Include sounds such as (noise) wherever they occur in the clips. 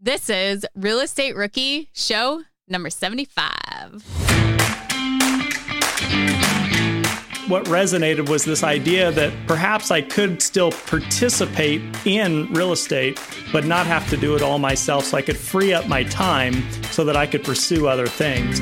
This is Real Estate Rookie Show number 75. What resonated was this idea that perhaps I could still participate in real estate, but not have to do it all myself so I could free up my time so that I could pursue other things.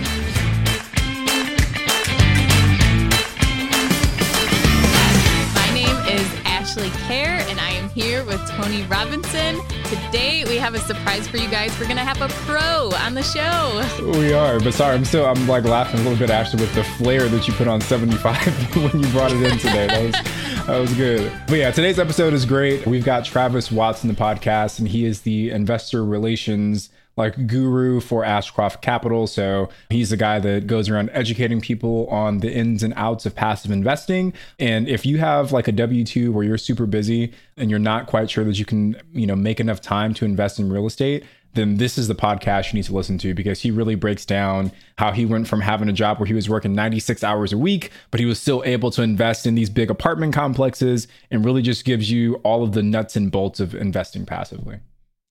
Tony Robinson. Today we have a surprise for you guys. We're gonna have a pro on the show. We are, but sorry, I'm still I'm like laughing a little bit, Ashley, with the flair that you put on 75 (laughs) when you brought it in today. That was that was good. But yeah, today's episode is great. We've got Travis Watts on, the podcast, and he is the investor relations like guru for Ashcroft Capital. So he's the guy that goes around educating people on the ins and outs of passive investing. And if you have like a W 2 where you're super busy and you're not quite sure that you can, you know, make enough time to invest in real estate, then this is the podcast you need to listen to because he really breaks down how he went from having a job where he was working 96 hours a week, but he was still able to invest in these big apartment complexes and really just gives you all of the nuts and bolts of investing passively.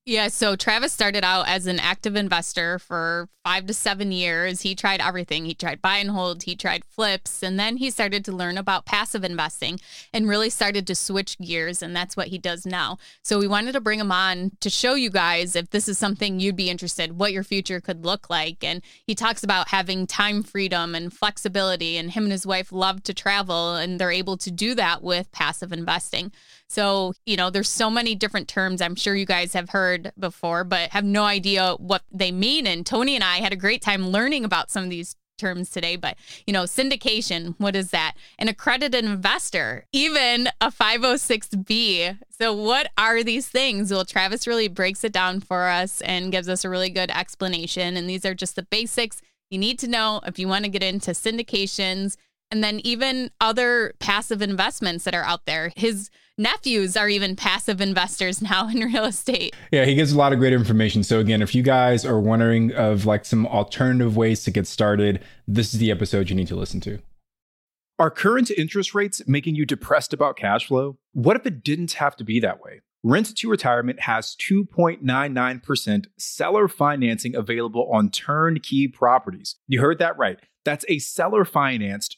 Yeah, so Travis started out as an active investor for five to seven years. He tried everything. He tried buy and hold, he tried flips, and then he started to learn about passive investing and really started to switch gears. And that's what he does now. So we wanted to bring him on to show you guys if this is something you'd be interested, what your future could look like. And he talks about having time freedom and flexibility. And him and his wife love to travel, and they're able to do that with passive investing. So, you know, there's so many different terms I'm sure you guys have heard before, but have no idea what they mean. And Tony and I had a great time learning about some of these terms today, but you know, syndication, what is that? An accredited investor, even a 506B. So, what are these things? Well, Travis really breaks it down for us and gives us a really good explanation. And these are just the basics you need to know if you want to get into syndications and then even other passive investments that are out there. His nephews are even passive investors now in real estate. Yeah, he gives a lot of great information. So again, if you guys are wondering of like some alternative ways to get started, this is the episode you need to listen to. Are current interest rates making you depressed about cash flow? What if it didn't have to be that way? Rent to Retirement has 2.99% seller financing available on turnkey properties. You heard that right. That's a seller financed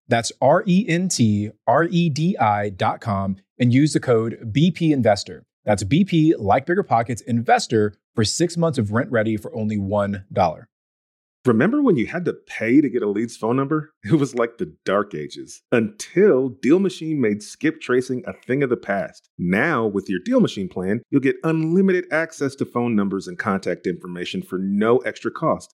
That's R E N T R E D I.com and use the code BP Investor. That's BP, like Bigger Pockets, Investor for six months of RentRedi for only $1. Remember when you had to pay to get a lead's phone number? It was like the dark ages until Deal Machine made skip tracing a thing of the past. Now, with your Deal Machine plan, you'll get unlimited access to phone numbers and contact information for no extra cost.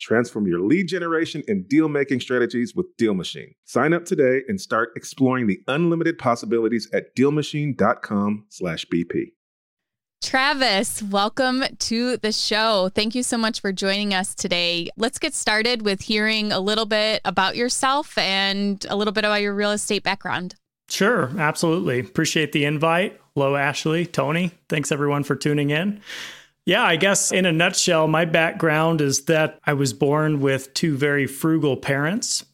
Transform your lead generation and deal making strategies with Deal Machine. Sign up today and start exploring the unlimited possibilities at dealmachine.com/bp. Travis, welcome to the show. Thank you so much for joining us today. Let's get started with hearing a little bit about yourself and a little bit about your real estate background. Sure, absolutely. Appreciate the invite. Hello, Ashley, Tony. Thanks everyone for tuning in. Yeah, I guess in a nutshell, my background is that I was born with two very frugal parents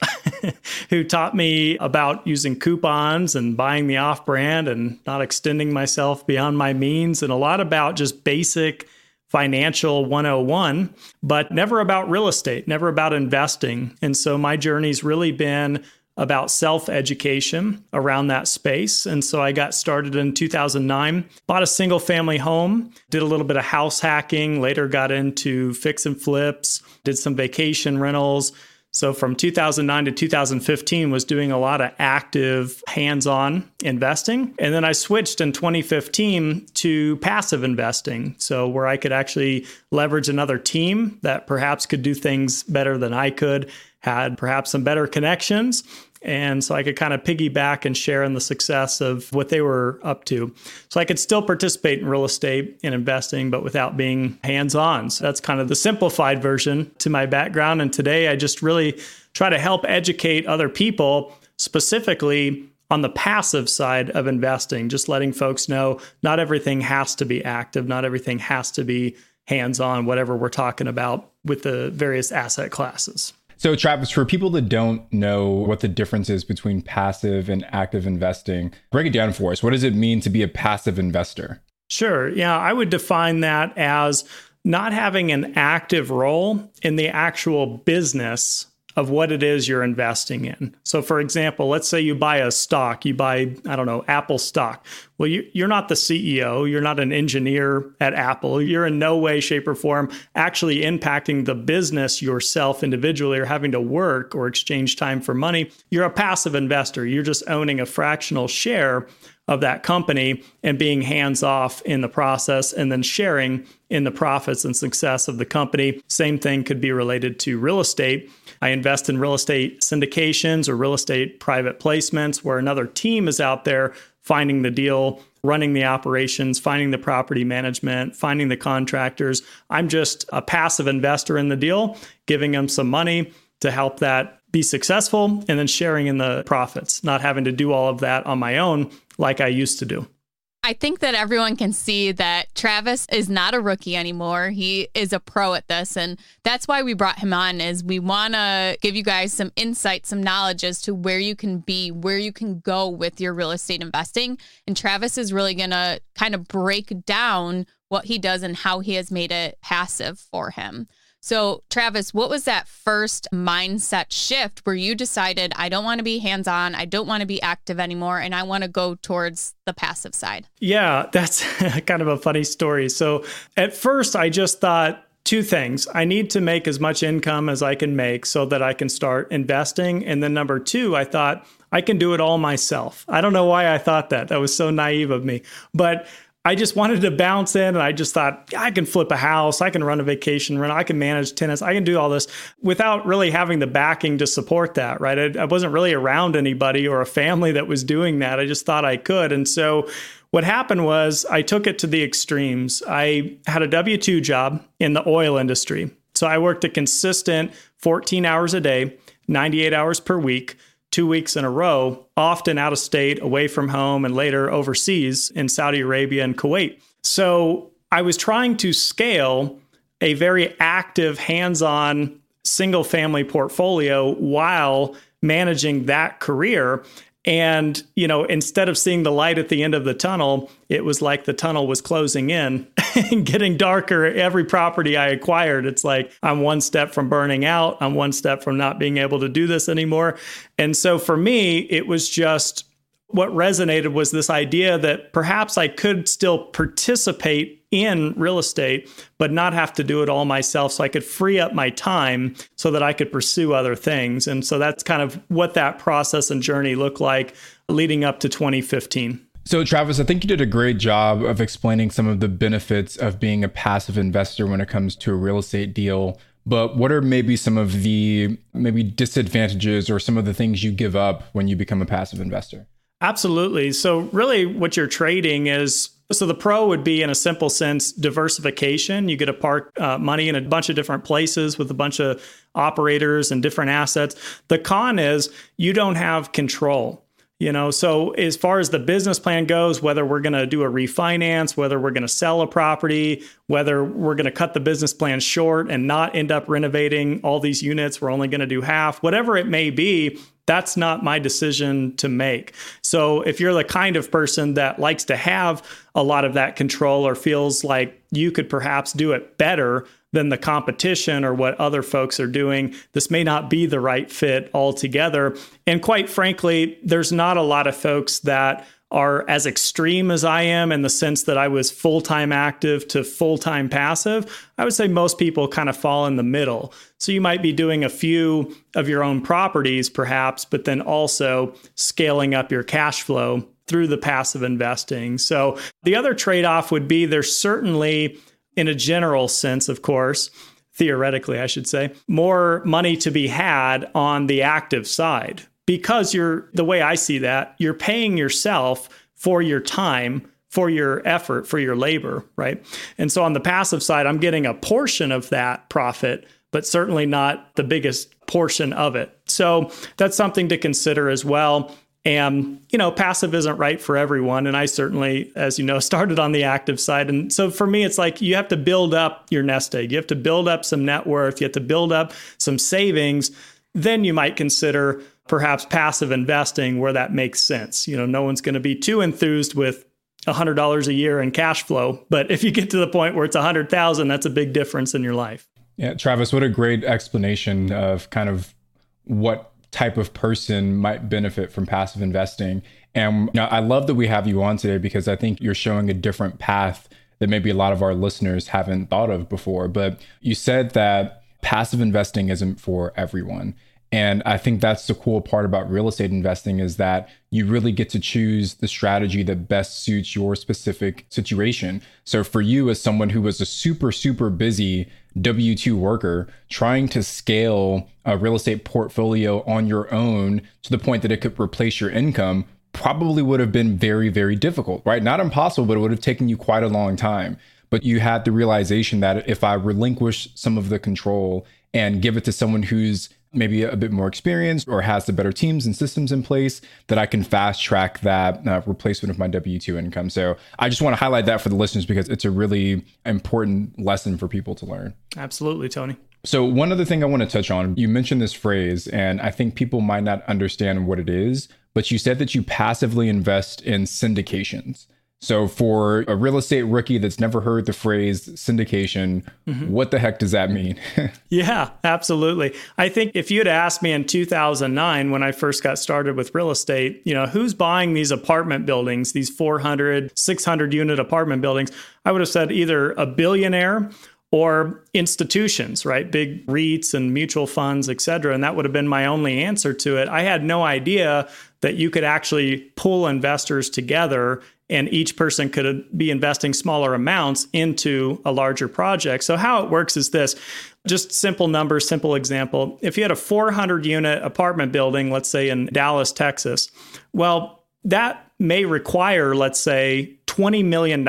(laughs) who taught me about using coupons and buying the off brand and not extending myself beyond my means, and a lot about just basic financial 101, but never about real estate, never about investing. And so my journey's really been about self education around that space. And so I got started in 2009, bought a single family home, did a little bit of house hacking, later got into fix and flips, did some vacation rentals. So from 2009 to 2015 was doing a lot of active hands-on investing and then I switched in 2015 to passive investing. So where I could actually leverage another team that perhaps could do things better than I could had perhaps some better connections. And so I could kind of piggyback and share in the success of what they were up to. So I could still participate in real estate and investing, but without being hands on. So that's kind of the simplified version to my background. And today I just really try to help educate other people specifically on the passive side of investing, just letting folks know not everything has to be active, not everything has to be hands on, whatever we're talking about with the various asset classes. So, Travis, for people that don't know what the difference is between passive and active investing, break it down for us. What does it mean to be a passive investor? Sure. Yeah, I would define that as not having an active role in the actual business of what it is you're investing in. So, for example, let's say you buy a stock, you buy, I don't know, Apple stock. Well, you, are not the CEO, you're not an engineer at Apple. You're in no way, shape, or form actually impacting the business yourself individually or having to work or exchange time for money. You're a passive investor, you're just owning a fractional share of that company and being hands off in the process and then sharing in the profits and success of the company. Same thing could be related to real estate. I invest in real estate syndications or real estate private placements where another team is out there finding the deal, running the operations, finding the property management, finding the contractors. I'm just a passive investor in the deal, giving them some money to help that be successful and then sharing in the profits, not having to do all of that on my own like I used to do. I think that everyone can see that Travis is not a rookie anymore. He is a pro at this and that's why we brought him on is we want to give you guys some insight, some knowledge as to where you can be, where you can go with your real estate investing. And Travis is really going to kind of break down what he does and how he has made it passive for him. So, Travis, what was that first mindset shift where you decided, I don't want to be hands on, I don't want to be active anymore, and I want to go towards the passive side? Yeah, that's (laughs) kind of a funny story. So, at first, I just thought, two things. I need to make as much income as I can make so that I can start investing. And then number two, I thought I can do it all myself. I don't know why I thought that. That was so naive of me. But I just wanted to bounce in and I just thought, I can flip a house, I can run a vacation rental, I can manage tenants, I can do all this without really having the backing to support that, right? I, I wasn't really around anybody or a family that was doing that. I just thought I could. And so what happened was I took it to the extremes. I had a W 2 job in the oil industry. So I worked a consistent 14 hours a day, 98 hours per week two weeks in a row, often out of state, away from home, and later overseas in Saudi Arabia and Kuwait. So I was trying to scale a very active, hands on single family portfolio while managing that career. And, you know, instead of seeing the light at the end of the tunnel, it was like the tunnel was closing in (laughs) and getting darker. Every property I acquired, it's like I'm one step from burning out. I'm one step from not being able to do this anymore. And so for me, it was just what resonated was this idea that perhaps I could still participate in real estate, but not have to do it all myself. So I could free up my time so that I could pursue other things. And so that's kind of what that process and journey looked like leading up to 2015. So, Travis, I think you did a great job of explaining some of the benefits of being a passive investor when it comes to a real estate deal. But what are maybe some of the maybe disadvantages or some of the things you give up when you become a passive investor? Absolutely. So, really, what you're trading is so the pro would be, in a simple sense, diversification. You get to park uh, money in a bunch of different places with a bunch of operators and different assets. The con is you don't have control. You know, so as far as the business plan goes, whether we're going to do a refinance, whether we're going to sell a property, whether we're going to cut the business plan short and not end up renovating all these units, we're only going to do half, whatever it may be, that's not my decision to make. So if you're the kind of person that likes to have a lot of that control or feels like you could perhaps do it better than the competition or what other folks are doing, this may not be the right fit altogether. And quite frankly, there's not a lot of folks that are as extreme as I am in the sense that I was full time active to full time passive, I would say most people kind of fall in the middle. So you might be doing a few of your own properties, perhaps, but then also scaling up your cash flow through the passive investing. So the other trade off would be there's certainly, in a general sense, of course, theoretically, I should say, more money to be had on the active side because you're the way I see that, you're paying yourself for your time, for your effort, for your labor, right? And so on the passive side, I'm getting a portion of that profit, but certainly not the biggest portion of it. So that's something to consider as well. And, you know, passive isn't right for everyone. And I certainly, as you know, (laughs) started on the active side. And so for me, it's like you have to build up your nest egg. You have to build up some net worth. You have to build up some savings. Then you might consider perhaps passive investing where that makes sense. You know, no one's going to be too enthused with $100 a year in cash flow, but if you get to the point where it's 100,000, that's a big difference in your life. Yeah, Travis, what a great explanation of kind of what type of person might benefit from passive investing. And you know, I love that we have you on today because I think you're showing a different path that maybe a lot of our listeners haven't thought of before. But you said that passive investing isn't for everyone. And I think that's the cool part about real estate investing is that you really get to choose the strategy that best suits your specific situation. So for you as someone who was a super super busy W2 worker trying to scale a real estate portfolio on your own to the point that it could replace your income probably would have been very very difficult, right? Not impossible, but it would have taken you quite a long time. But you had the realization that if I relinquish some of the control and give it to someone who's maybe a bit more experienced or has the better teams and systems in place that I can fast track that uh, replacement of my W 2 income. So I just want to highlight that for the listeners because it's a really important lesson for people to learn. Absolutely, Tony. So, one other thing I want to touch on you mentioned this phrase, and I think people might not understand what it is, but you said that you passively invest in syndications. So, for a real estate rookie that's never heard the phrase syndication, mm-hmm. what the heck does that mean? (laughs) yeah, absolutely. I think if you had asked me in 2009 when I first got started with real estate, you know, who's buying these apartment buildings, these 400, 600 unit apartment buildings, I would have said either a billionaire or institutions, right? Big REITs and mutual funds, et cetera. And that would have been my only answer to it. I had no idea that you could actually pull investors together and each person could be investing smaller amounts into a larger project. So, how it works is this just simple numbers, simple example. If you had a 400 unit apartment building, let's say in Dallas, Texas, well, that may require, let's say, $20 million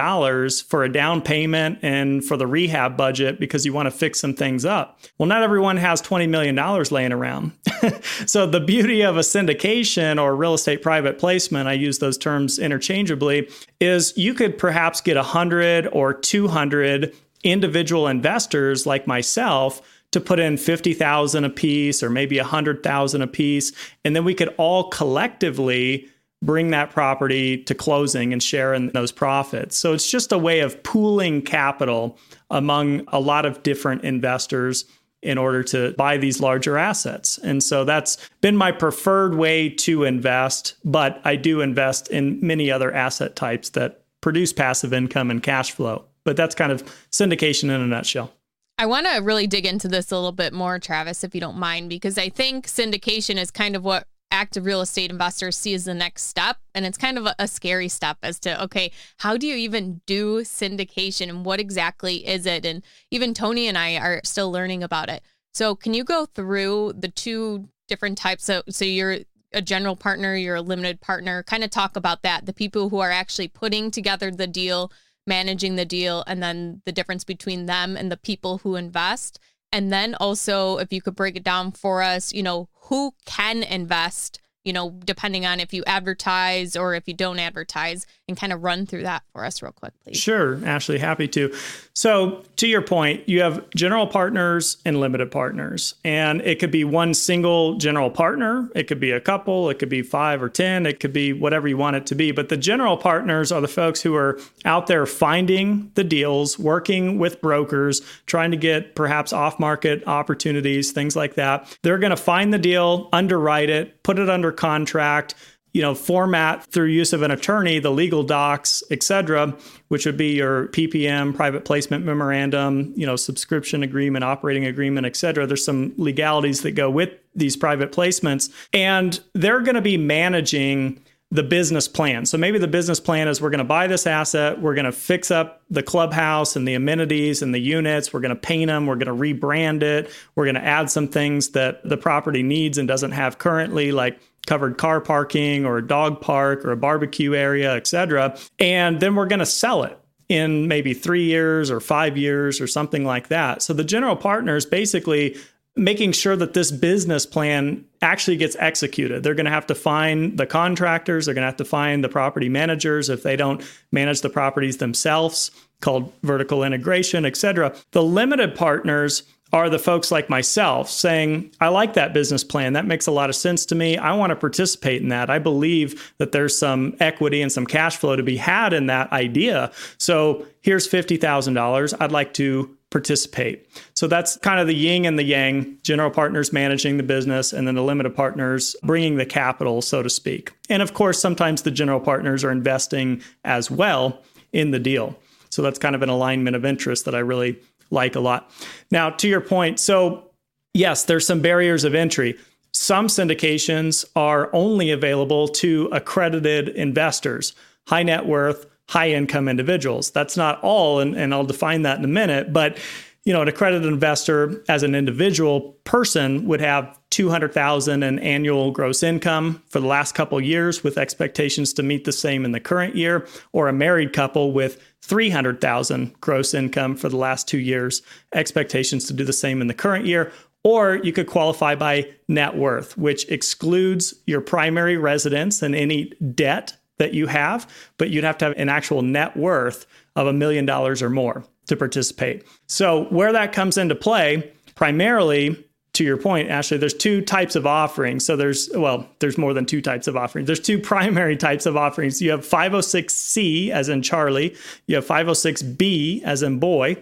for a down payment and for the rehab budget because you want to fix some things up. Well, not everyone has $20 million laying around. (laughs) so, the beauty of a syndication or real estate private placement, I use those terms interchangeably, is you could perhaps get 100 or 200 individual investors like myself to put in 50,000 a piece or maybe 100,000 a piece and then we could all collectively bring that property to closing and share in those profits. So it's just a way of pooling capital among a lot of different investors in order to buy these larger assets. And so that's been my preferred way to invest, but I do invest in many other asset types that produce passive income and cash flow. But that's kind of syndication in a nutshell. I want to really dig into this a little bit more, Travis, if you don't mind, because I think syndication is kind of what active real estate investors see as the next step. And it's kind of a, a, scary step as to, okay, how do you even do syndication and what exactly is it? And even Tony and I are still learning about it. So, can you go through the two different types of, so you're a general partner, you're a limited partner, kind of talk about that, the people who are actually putting together the deal, managing the deal, and then the difference between them and the people who invest. And then also, if you could break it down for us, you know, who can invest you know, depending on if you advertise or if you don't advertise, and kind of run through that for us real quick, please. Sure, Ashley, happy to. So, to your point, you have general partners and limited partners, and it could be one single general partner, it could be a couple, it could be five or 10, it could be whatever you want it to be. But the general partners are the folks who are out there finding the deals, working with brokers, trying to get perhaps off market opportunities, things like that. They're going to find the deal, underwrite it, put it under contract, you know, format through use of an attorney, the legal docs, et cetera, which would be your PPM, private placement memorandum, you know, subscription agreement, operating agreement, et cetera. There's some legalities that go with these private placements. And they're going to be managing the business plan. So maybe the business plan is we're going to buy this asset, we're going to fix up the clubhouse and the amenities and the units, we're going to paint them, we're going to rebrand it, we're going to add some things that the property needs and doesn't have currently like covered car parking or a dog park or a barbecue area, et cetera. And then we're going to sell it in maybe three years or five years or something like that. So the general partner is basically making sure that this business plan actually gets executed. They're going to have to find the contractors, they're going to have to find the property managers if they don't manage the properties themselves, called vertical integration, et cetera. The limited partners are the folks like myself saying, I like that business plan. That makes a lot of sense to me. I want to participate in that. I believe that there's some equity and some cash flow to be had in that idea. So here's $50,000. I'd like to participate. So that's kind of the yin and the yang general partners managing the business, and then the limited partners bringing the capital, so to speak. And of course, sometimes the general partners are investing as well in the deal. So that's kind of an alignment of interest that I really like a lot. Now, to your point, so yes, there's some barriers of entry. Some syndications are only available to accredited investors, high net worth, high income individuals. That's not all, and, and I'll define that in a minute. But you know, an accredited investor as an individual person would have 200,000 in annual gross income for the last couple years with expectations to meet the same in the current year or a married couple with 300,000 gross income for the last 2 years expectations to do the same in the current year or you could qualify by net worth which excludes your primary residence and any debt that you have but you'd have to have an actual net worth of a million dollars or more to participate. So, where that comes into play, primarily to your point, Ashley, there's two types of offerings. So there's well, there's more than two types of offerings. There's two (laughs) primary types of offerings. You have 506C as in Charlie, you have 506B as in boy.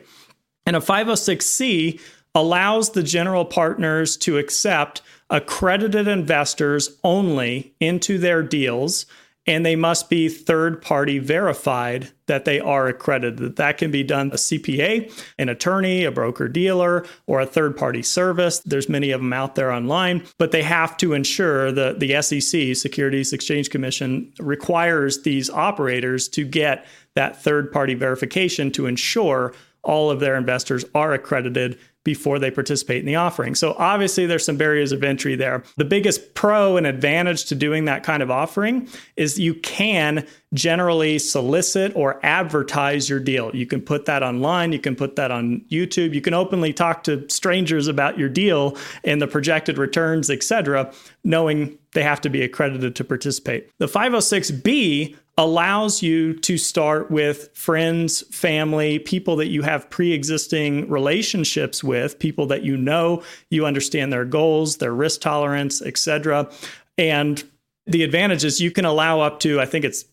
And a 506C allows the general partners to accept accredited investors only into their deals and they must be third party verified that they are accredited. That can be done a CPA, an attorney, a broker dealer, or a third party service. There's many of them out there online, but they have to ensure that the SEC, Securities Exchange Commission, requires these operators to get that third party verification to ensure all of their investors are accredited before they participate in the offering. So obviously there's some barriers of entry there. The biggest pro and advantage to doing that kind of offering is you can generally solicit or advertise your deal. You can put that online, you can put that on YouTube, you can openly talk to strangers about your deal and the projected returns, etc., knowing they have to be accredited to participate. The 506B allows you to start with friends, family, people that you have pre existing relationships with, people that you know, you understand their goals, their risk tolerance, etc. And the advantage is you can allow up to, I think it's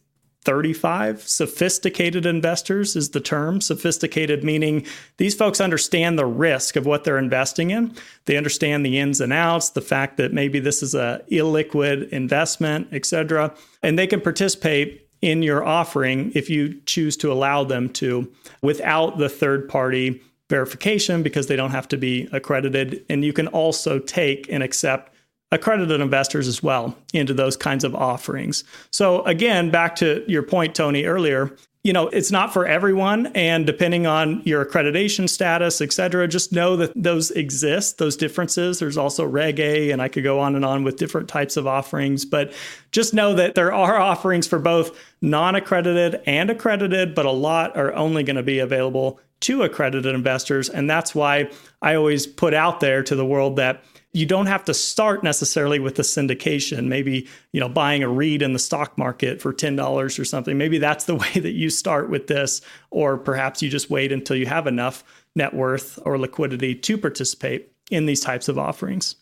35 sophisticated investors is the term. Sophisticated meaning these folks understand the risk of what they're investing in. They understand the ins and outs the fact that maybe this is a illiquid investment et cetera. And they can participate in your offering if you choose to allow them to without the third party verification because they don't have to be accredited and you can also take and accept accredited investors as well into those kinds of offerings. So again, back to your point Tony earlier, you know, it's not for everyone and depending on your accreditation status, et cetera, just know that those exist, those differences. There's also Reg A and I could go on and on with different types of offerings, but just know that there are offerings for both non-accredited and accredited, but a lot are only going to be available to accredited investors and that's why I always put out there to the world that you don't have to start necessarily with the syndication. Maybe you know buying a REIT in the stock market for $10 or something. Maybe that's the (laughs) way that you start with this or perhaps you just wait until you have enough net worth or liquidity to participate in these types of offerings.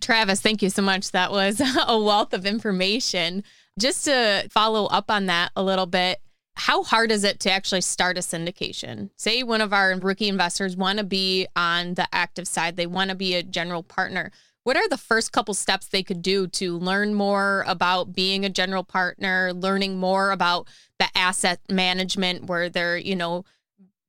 Travis thank you so much. That was (laughs) a wealth of information. Just to follow up on that a little bit how hard is it to actually start a syndication? Say one of our rookie investors want to be on the active side, they want to be a general partner. What are the first couple steps they could do to learn more about being a general partner, learning more about the asset management where they're, you know,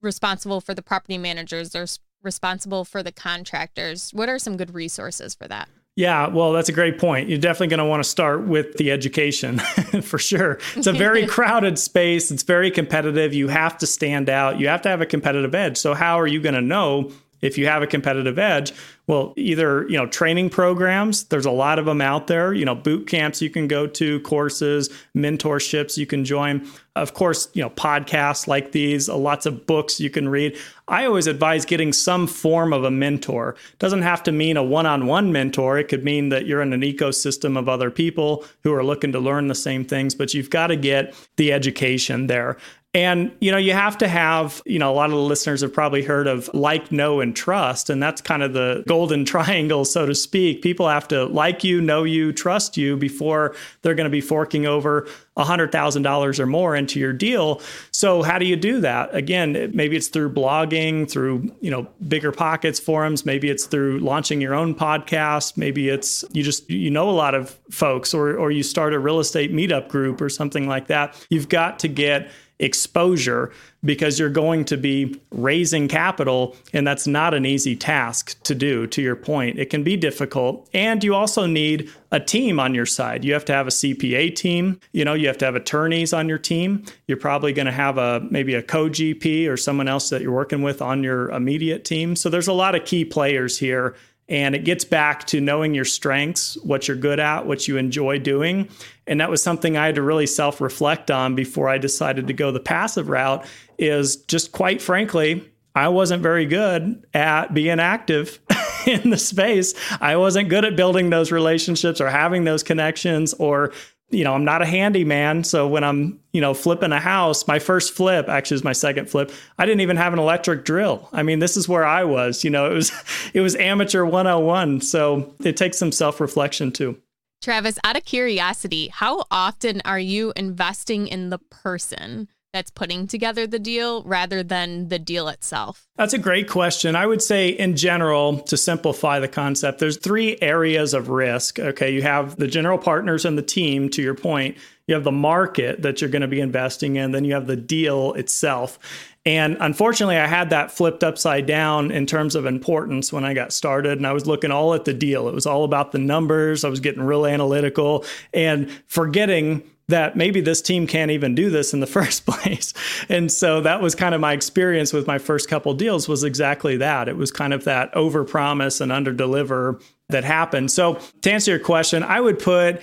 responsible for the property managers, they're responsible for the contractors? What are some good resources for that? Yeah, well, that's a great point. You're definitely going to want to start with the education (laughs) for sure. It's a very (laughs) crowded space, it's very competitive. You have to stand out, you have to have a competitive edge. So, how are you going to know if you have a competitive edge? Well, either, you know, training programs, there's a lot of them out there, you know, boot camps you can go to, courses, mentorships you can join. Of course, you know, podcasts like these, uh, lots of books you can read. I always advise getting some form of a mentor. Doesn't have to mean a one-on-one mentor. It could mean that you're in an ecosystem of other people who are looking to learn the same things, but you've got to get the education there. And, you know, you have to have, you know, a lot of the listeners have probably heard of like, know, and trust. And that's kind of the golden (laughs) triangle, so to speak. People have to like you, know you, trust you before they're going to be forking over $100,000 or more into your deal. So how do you do that? Again, maybe it's through blogging, through, you know, bigger pockets forums, maybe it's through launching your own podcast, maybe it's you just you know a lot of folks or or you start a real estate meetup group or something like that. You've got to get exposure because you're going to be raising capital and that's not an easy task to do to your point. It can be difficult and you also need a team on your side. You have to have a cpa team you know you have to have attorneys on your team. You're probably going to have a maybe a co-gp or someone else that you're working with on your immediate team. So there's a lot of key players here and it gets back to knowing your strengths, what you're good at, what you enjoy doing. And that was something I had to really self reflect on before I decided to go the passive route. Is just quite frankly, I wasn't very good at being active (laughs) in the space. I wasn't good at building those relationships or having those connections or you know, I'm not a handyman. So when I'm, you know, flipping a house, my first flip actually is my second flip. I didn't even have an electric drill. I mean, this is where I was, you know, it was, (laughs) it was amateur 101. So it takes some self reflection too. Travis, out of curiosity, how often are you investing in the person? That's putting together the deal rather than the deal itself? That's a great question. I would say, in general, to simplify the concept, there's three areas of risk. Okay, you have the general partners and the team, to your point. You have the market that you're going to be investing in, then you have the deal itself. And unfortunately, I had that flipped upside down in terms of importance when I got started. And I was looking all at the deal. It was all about the numbers. I was getting real analytical and forgetting that maybe this team can't even do this in the (laughs) first place. And so that was kind of my experience with my first couple deals was exactly that. It was kind of that over promise and under deliver that happened. So to answer your question, I would put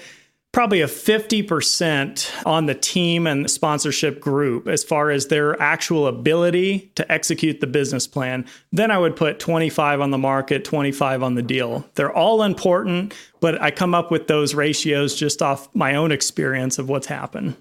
probably a 50% on the team and the sponsorship group as far as their actual ability to execute the business plan. Then I would put 25 on the market, 25 on the deal. They're all important, but I come up with those ratios just off my own experience of what's happened.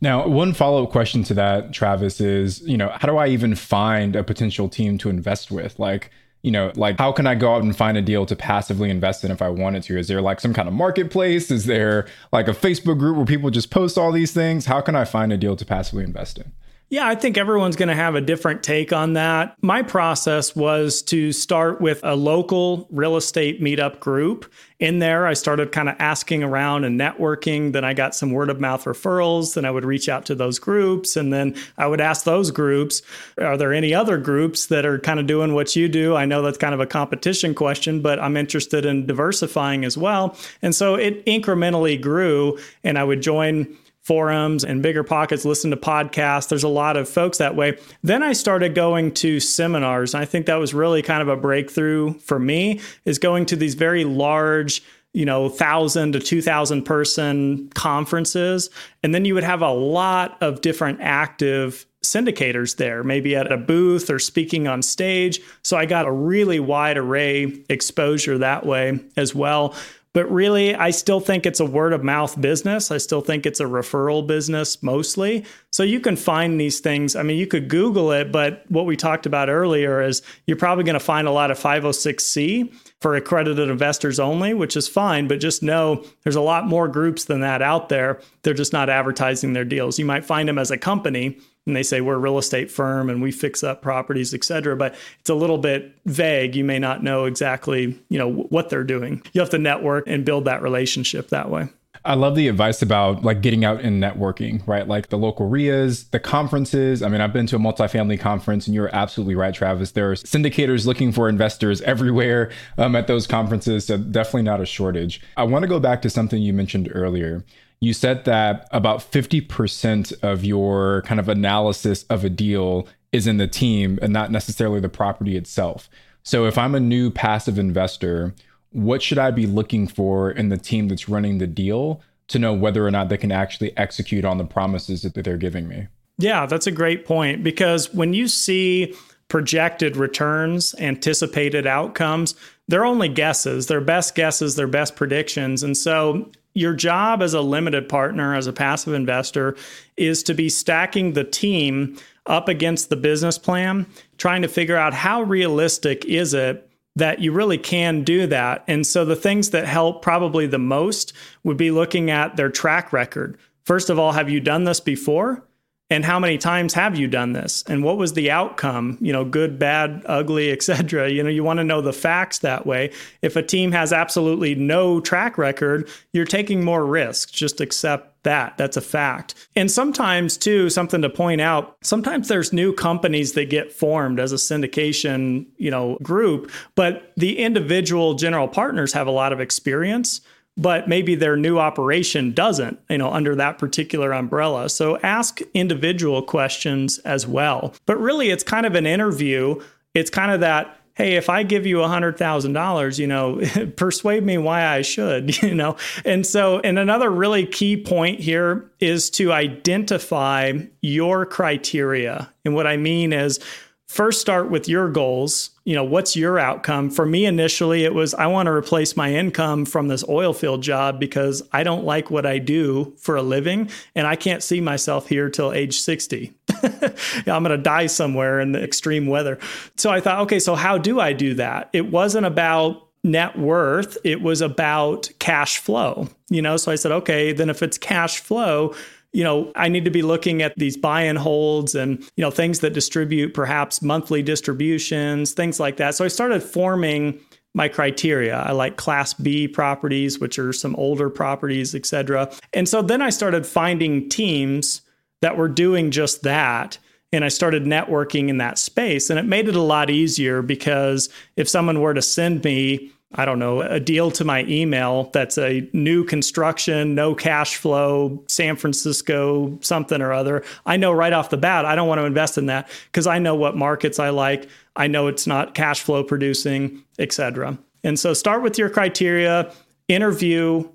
Now, one follow up question to that, Travis, is you know, how do I even find a potential team to invest with? Like, you know, like how can I go out and find a deal to passively invest in if I wanted to? Is there like some kind of marketplace? Is there like a Facebook group where people just post all these things? How can I find a deal to passively invest in? Yeah, I think everyone's going to have a different take on that. My process was to start with a local real estate meetup group. In there, I started kind of asking around and networking. Then I got some word of mouth referrals. Then I would reach out to those groups. And then I would ask those groups, are there any other groups that are kind of doing what you do? I know that's kind of a competition question, but I'm interested in diversifying as well. And so it incrementally grew. And I would join forums and bigger pockets listen to podcasts there's a lot of folks that way then i started going to seminars And i think that was really kind of a breakthrough for me is going to these very large you know, thousand to two thousand person conferences, and then you would have a lot of different active syndicators there, maybe at a booth or speaking on stage. So I got a really wide array exposure that way as well. But really, I still think it's a word of mouth business. I still think it's a referral business mostly. So you can find these things. I mean, you could Google it, but what we talked about earlier is you're probably going to find a lot of 506C for accredited investors only, which is fine, but just know there's a lot more groups than that out there. They're just not advertising their deals. You might find them as a company and they say we're a real estate firm and we fix up properties, et cetera. But it's a little bit vague. You may not know exactly, you know, what they're doing. You have to network and build that relationship that way. I love the advice about like getting out and networking, right? Like the local REIAs, the conferences. I mean, I've been to a multifamily conference and you're absolutely right, Travis. There are syndicators looking for investors (laughs) everywhere um, at those conferences. So definitely not a shortage. I want to go back to something you mentioned earlier you said that about 50% of your kind of analysis of a deal is in the team and not necessarily the property itself. So if I'm a new passive investor, what should I be looking for in the team that's running the deal to know whether or not they can actually execute on the promises that they're giving me? Yeah, that's a great point because when you see projected returns, anticipated outcomes, they're only guesses. They're best guesses, they're best predictions. And so your job as a limited partner, as a passive investor, is to be stacking the team up against the business plan, trying to figure out how realistic is it that you really can do that. And so the things that help probably the most would be looking at their track record. First of all, have you done this before? And how many times have you done this? And what was the outcome? You know good bad ugly etc you know you want to know the facts that way. If a team has absolutely no track record you're taking more risks just accept that. That's a fact. And sometimes too something to point out sometimes there's new companies that get formed as a syndication you know group but the individual general partners have a lot of experience but maybe their new operation doesn't, you know, under that particular umbrella. So ask individual questions as well. But really, it's kind of an interview. It's kind of that, hey, if I give you $100,000, you know, (laughs) persuade me why I should, (laughs) you know. And so, and another really key point here is to identify your criteria. And what I mean is, first start with your goals. You know, what's your outcome? For me, initially, it was I want to replace my income from this oil field job because I don't like what I do for a living and I can't see myself here till age 60. (laughs) I'm going to die somewhere in the extreme weather. So I thought, okay, so how do I do that? It wasn't about net worth, it was about cash flow. You know, so I said, okay, then if it's cash flow, you know, I need to be looking at these buy and holds and, you know, things that distribute perhaps monthly distributions, things like that. So I started forming my criteria. I like class B properties, which are some older properties, et cetera. And so then I started finding teams that were doing just that. And I started networking in that space. And it made it a lot easier because if someone were to send me I don't know, a deal to my email that's a new construction, no cash flow, San Francisco, something or other. I know right off the bat, I don't want to invest in that because I know what markets I like. I know it's not cash flow producing, etc. And so start with your criteria, interview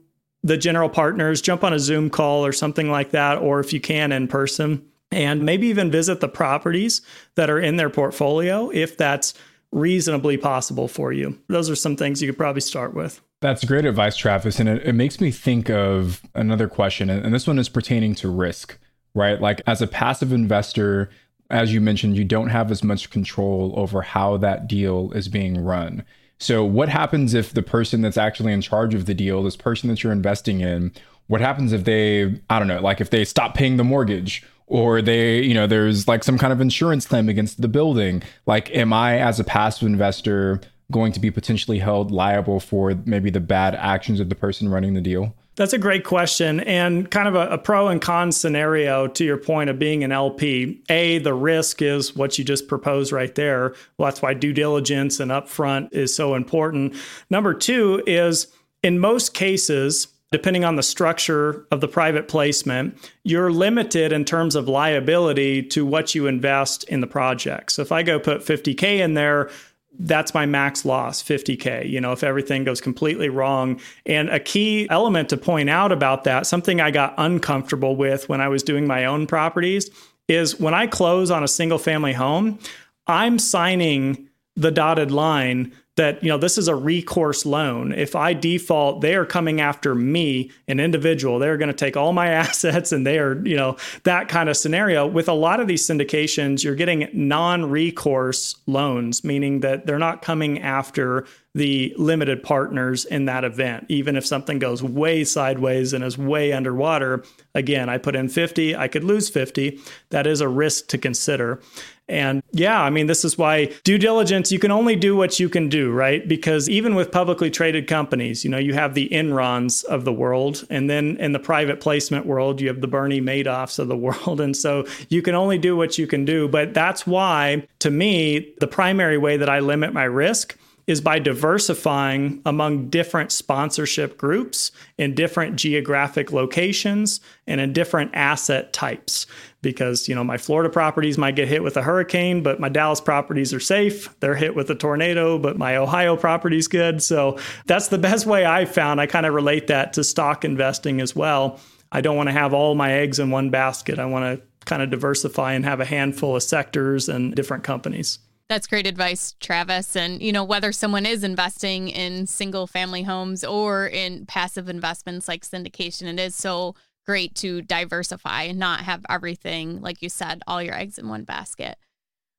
the general partners, jump on a Zoom call or something like that, or if you can in person, and maybe even visit the properties that are in their portfolio if that's reasonably possible for you. Those are some things you could probably start with. That's great advice, Travis. And it, it makes me think of another question. And this one is pertaining to risk, right? Like as a passive investor, as you mentioned, you don't have as much control over how that deal is being run. So, what happens if the person that's actually in charge of the deal, this person that you're investing in, what happens if they, I don't know, like if they stop paying the mortgage or they, you know, there's like some kind of insurance claim against the building? Like, am I, as a passive investor, going to be potentially held liable for maybe the bad actions of the person running the deal? That's a great question and kind of a, a, pro and con scenario to your point of being an LP. A, the risk is what you just proposed right there. Well, that's why due diligence and upfront is so important. Number two is in most cases, depending on the structure of the private placement, you're limited in terms of liability to what you invest in the project. So if I go put 50K in there, that's my max loss 50k you know if everything goes completely wrong and a key element to point out about that something i got uncomfortable with when i was doing my own properties is when i close on a single family home i'm signing the dotted line that you know this is a recourse loan. If i default they are coming after me an individual. They're going to take all my (laughs) assets and they are you know that kind of scenario. With a lot of these syndications you're getting non-recourse loans meaning that they're not coming after the limited partners in that event. Even if something goes way sideways and is way underwater again i put in 50 i could lose 50 that is a risk to consider and yeah, I mean, this is why due diligence, you can only do what you can do, right? Because even with publicly traded companies, you know, you have the Enrons of the world. And then in the private placement world, you have the Bernie Madoffs of the (laughs) world. And so you can only do what you can do. But that's why, to me, the primary way that I limit my risk is by diversifying among different sponsorship groups in different geographic locations and in different asset types because you know my Florida properties might get hit with a hurricane, but my Dallas properties are safe. They're hit with a tornado, but my Ohio property's good. So that's the best way I found. I kind of relate that to stock investing as well. I don't want to have all my eggs in one basket. I want to kind of diversify and have a handful of sectors and different companies. That's great advice, Travis. And, you know, whether someone is investing in single family homes or in passive investments like syndication, it is so great to diversify and not have everything, like you said, all your eggs in one basket.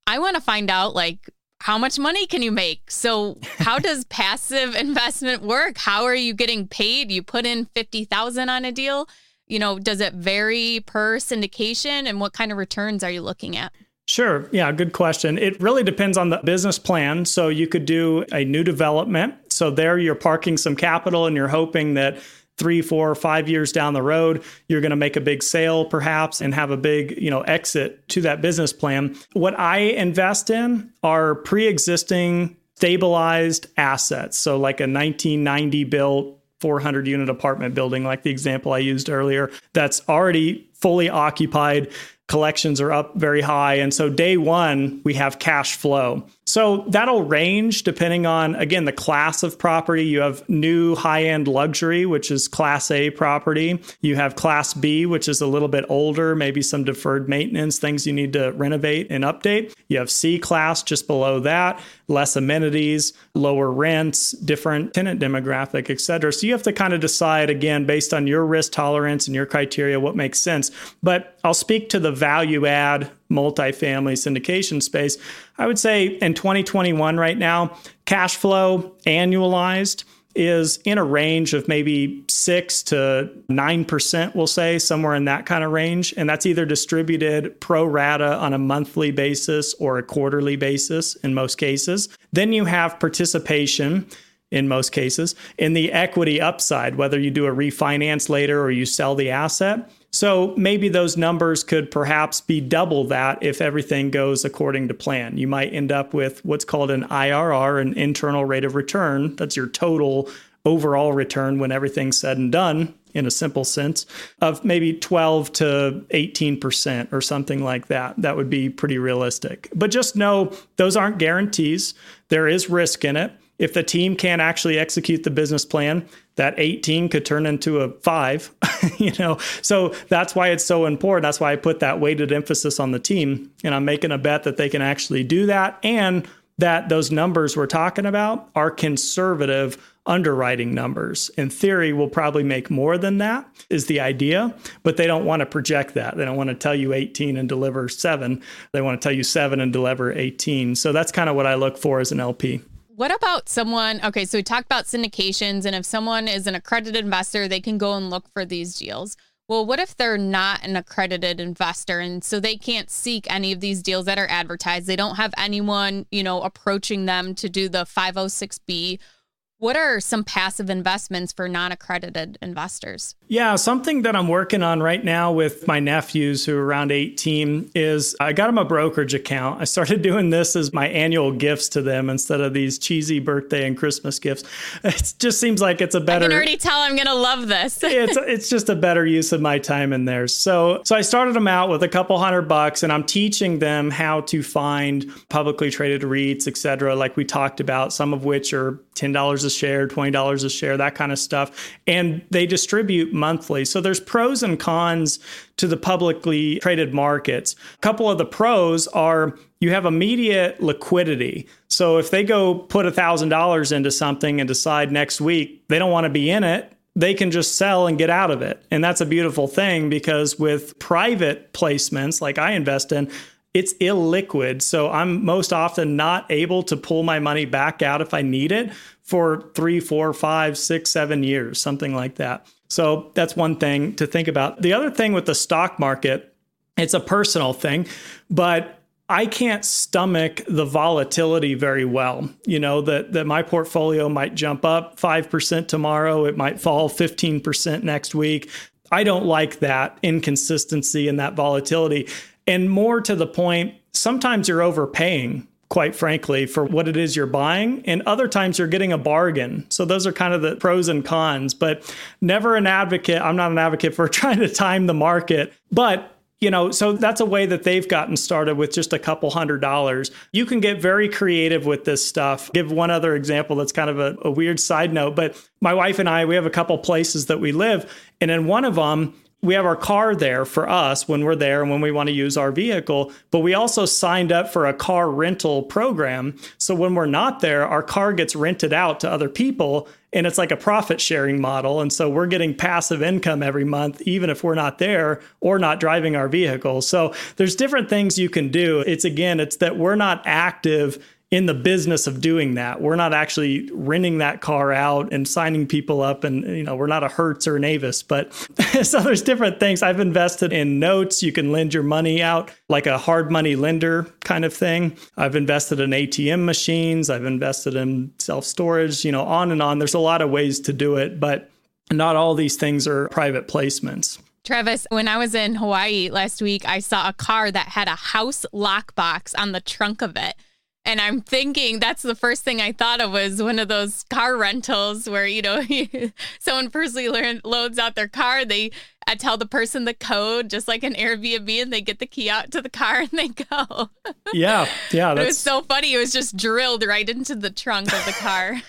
I want to find out, like, how much money can you make? So, how (laughs) does passive investment work? How are you getting paid? You put in 50,000 on a deal. You know, does it vary per syndication and what kind of returns are you looking at? Sure. Yeah, good question. It really depends on the business plan. So you could do a new development. So there you're parking some capital and you're hoping that three, four, five years down the road, you're going to make a big sale perhaps and have a big, you know, exit to that business plan. What I invest in are pre-existing stabilized assets. So like a 1990 built 400 unit apartment building like the example I used earlier that's already fully occupied collections are up very high. And so day one, we have cash flow. So that'll range depending on, again, the class of property. You have new high end luxury, which is class A property. You have class B, which is a little bit older, maybe some deferred maintenance, things you need to renovate and update. You have C class just below that, less amenities, lower rents, different tenant demographic, et cetera. So you have to kind of decide, again, based on your risk tolerance and your criteria, what makes sense. But I'll speak to the value add multifamily syndication space. I would say in 2021 right now, cash flow annualized is in a range of maybe 6 to 9%, we'll say, somewhere in that kind of range. And that's either distributed pro rata on a monthly basis or a quarterly basis in most cases. Then you have participation in most cases in the equity upside, whether you do a refinance later or you sell the asset. So maybe those numbers could perhaps be double that if everything goes according to plan. You might end up with what's called an IRR, an internal rate of return. That's your total overall return when everything's said and done in a simple sense of maybe 12 to 18% or something like that. That would be pretty realistic. But just know those aren't guarantees. There is risk in it. If the team can't actually execute the business plan, that 18 could turn into a five, (laughs) you know? So that's why it's so important. That's why I put that weighted emphasis on the team. And I'm making a bet that they can actually do that and that those numbers we're talking about are conservative underwriting numbers. In theory, we'll probably make more than that, is the idea, but they don't want to project that. They don't want to tell you 18 and deliver seven. They want to tell you seven and deliver 18. So that's kind of what I look for as an LP. What about someone? Okay, so we talked about syndications, and if someone is an accredited investor, they can go and look for these deals. Well, what if they're not an accredited investor and so they can't seek any of these deals that are advertised? They don't have anyone, you know, approaching them to do the 506B what are some passive investments for non accredited investors? Yeah, something that I'm working on right now with my nephews who are around 18 is I got them a brokerage account. I started (laughs) doing this as my annual gifts to them instead of these cheesy birthday and Christmas gifts. It just seems like it's a better. I can already tell I'm going to love this. (laughs) it's it's just a better use of my time in there. So so I started them out with a couple hundred bucks, and I'm teaching them how to find publicly traded REITs, et cetera, like we talked about. Some of which are ten dollars a share, $20 a share, that kind of stuff. And they distribute monthly. So there's pros and cons to the publicly traded markets. A couple of the pros are you have immediate liquidity. So if they go put $1,000 into something and decide next week they don't want to be in it, they can just sell and get out of it. And that's a beautiful thing because with private placements like I invest in, it's illiquid. So I'm most often not able to pull my money back out if I need it for three, four, five, six, seven years, something like that. So that's one thing to think about. The other thing with the stock market, it's a personal thing, but I can't stomach the volatility very well. You know, that, that my portfolio might jump up 5% tomorrow, it might fall 15% next week. I don't like that inconsistency and that volatility. And more to the point, sometimes you're overpaying quite frankly, for what it is you're buying. And other times you're getting a bargain. So those are kind of the pros and cons, but never an advocate. I'm not an advocate for (laughs) trying to time the market, but you know, so that's a way that they've gotten started with just a couple hundred dollars. You can get very creative with this stuff. Give one other example that's kind of a, a weird side note, but my wife and I, we have a couple places that we live. And in one of them, we have our car there for us when we're there and when we want to use our vehicle, but we also signed up for a car rental program. So when we're not there, our car gets rented out to other people and it's like a profit sharing model. And so we're getting passive income every month, even if we're not there or not driving our vehicle. So there's different things you can do. It's again, it's that we're not active in the business of doing that. We're not actually renting that car out and signing people up and you know, we're not a Hertz or an Avis, but (laughs) so there's different things. I've invested in notes. You can lend your money out like a hard money lender kind of thing. I've invested in ATM machines, I've invested in self-storage, you know, on and on. There's a lot of ways to do it, but not all these things are private placements. Travis, when I was in Hawaii last week, I saw a car that had a house lockbox on the trunk of it. And I'm thinking that's the first thing I thought of was one of those car rentals where, you know, (laughs) someone personally loads out their car. They I tell the person the code, just like an Airbnb, and they get the key out to the car and they go. (laughs) Yeah, yeah. it was so funny. It was just drilled right into the trunk of the car.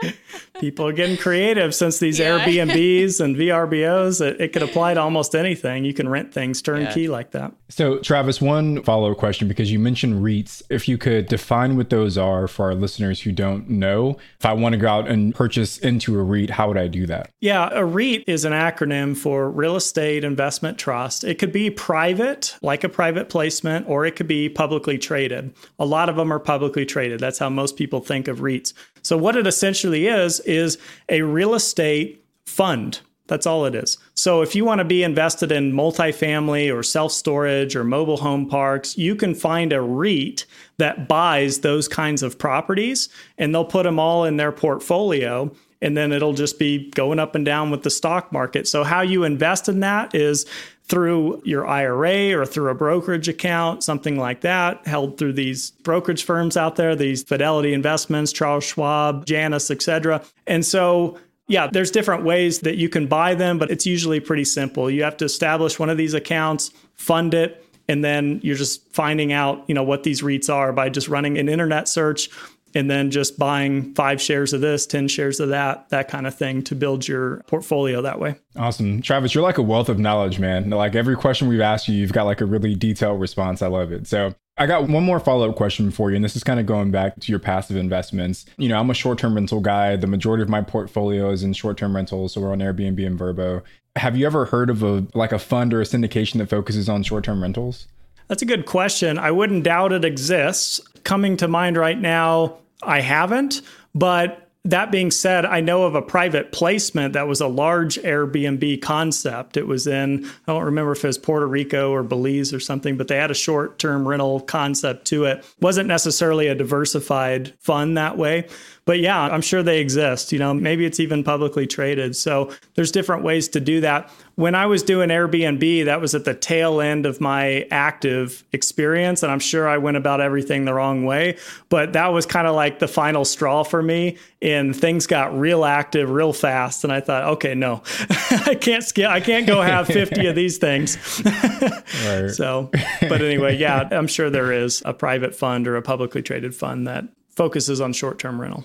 (laughs) People are getting creative since these yeah. Airbnbs and VRBOs. It, it, could apply to (laughs) almost anything. You can rent things turnkey yeah. like that. So, Travis, one follow up question because you mentioned REITs. If you could define what those are for our listeners who don't know, if I want to go out and purchase into a REIT, how would I do that? Yeah, a REIT is an acronym for real real estate investment trust. It could be private, like a private placement, or it could be publicly traded. A lot of them are publicly traded. That's how most people think of REITs. So, what it essentially is, is a real estate fund. That's all it is. So if you want to be invested in multifamily or self storage or mobile home parks, you can find a REIT that buys those kinds of properties and they'll put them all in their portfolio and then it'll just be going up and down with the stock market. So, how you invest in that is through your IRA or through a brokerage account, something like that, held through these brokerage firms out there, these Fidelity Investments, Charles Schwab, Janus, etc. And so yeah, there's different ways that you can buy them, but it's usually pretty simple. You have to establish one of these accounts, fund it, and then you're just finding out, you know, what these REITs are by just running an internet search and then just buying five shares of this, 10 shares of that, that kind of thing to build your portfolio that way. Awesome. Travis, you're like a wealth of knowledge, man. Like every question we've asked you, you've got like a really detailed response. I love it. So I got one more follow up question for you, and this is kind of going back to your passive investments. You know, I'm a short term rental guy. The majority of my portfolio is in short term rentals, so we're on Airbnb and VRBO. Have you ever heard of a like a fund or a syndication that focuses on short term rentals? That's a good question. I wouldn't doubt it exists. Coming to mind right now, I haven't, but that being said, I know of a private placement that was a large Airbnb concept. It was in, I don't remember if it was Puerto Rico or Belize or something, but they had a short term rental concept to it. Wasn't necessarily a diversified fund that way. But yeah, I'm sure they exist. You know, maybe it's even publicly traded. So there's different ways to do that. When I was doing Airbnb, that was at the tail end of my active experience. And I'm sure I went about everything the wrong way. But that was kind of like the final straw for me. And things got real active real fast. And I thought, okay, no, (laughs) I can't skip, I can't go have 50 of these things. (laughs) So, but anyway, yeah, I'm sure there is a private fund or a publicly traded fund that focuses on short term rental.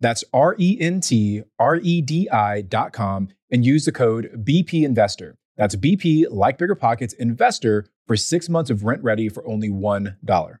that's R E N T R E D I dot com and use the code BP Investor. That's BP, like Bigger Pockets, Investor for six months of RentRedi for only $1.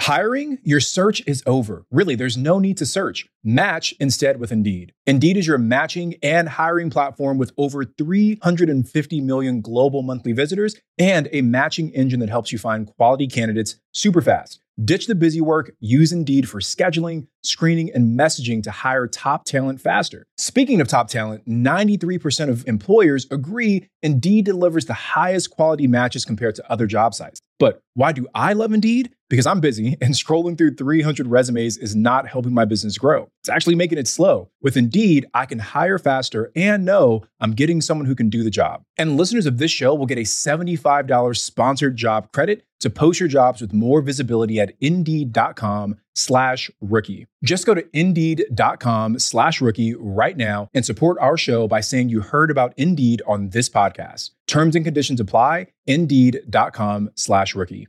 Hiring? Your search is over. Really, there's no need to search. Match instead with Indeed. Indeed is your matching and hiring platform with over 350 million global monthly visitors and a matching engine that helps you find quality candidates super fast. Ditch the busy work, use Indeed for scheduling, screening, and messaging to hire top talent faster. Speaking of top talent, 93% of employers agree Indeed delivers the highest quality matches compared to other job sites. But why do I love Indeed? Because I'm busy (laughs) and scrolling through 300 resumes is not helping my business grow. It's actually making it slow. With Indeed, I can hire faster and know I'm getting someone who can do the job. And listeners of this show will get a $75 sponsored job credit to post your jobs with more visibility at indeed.com slash rookie. Just go to indeed.com slash rookie right now and support our show by saying you heard about Indeed on this podcast. Terms and conditions apply. Indeed.com slash rookie.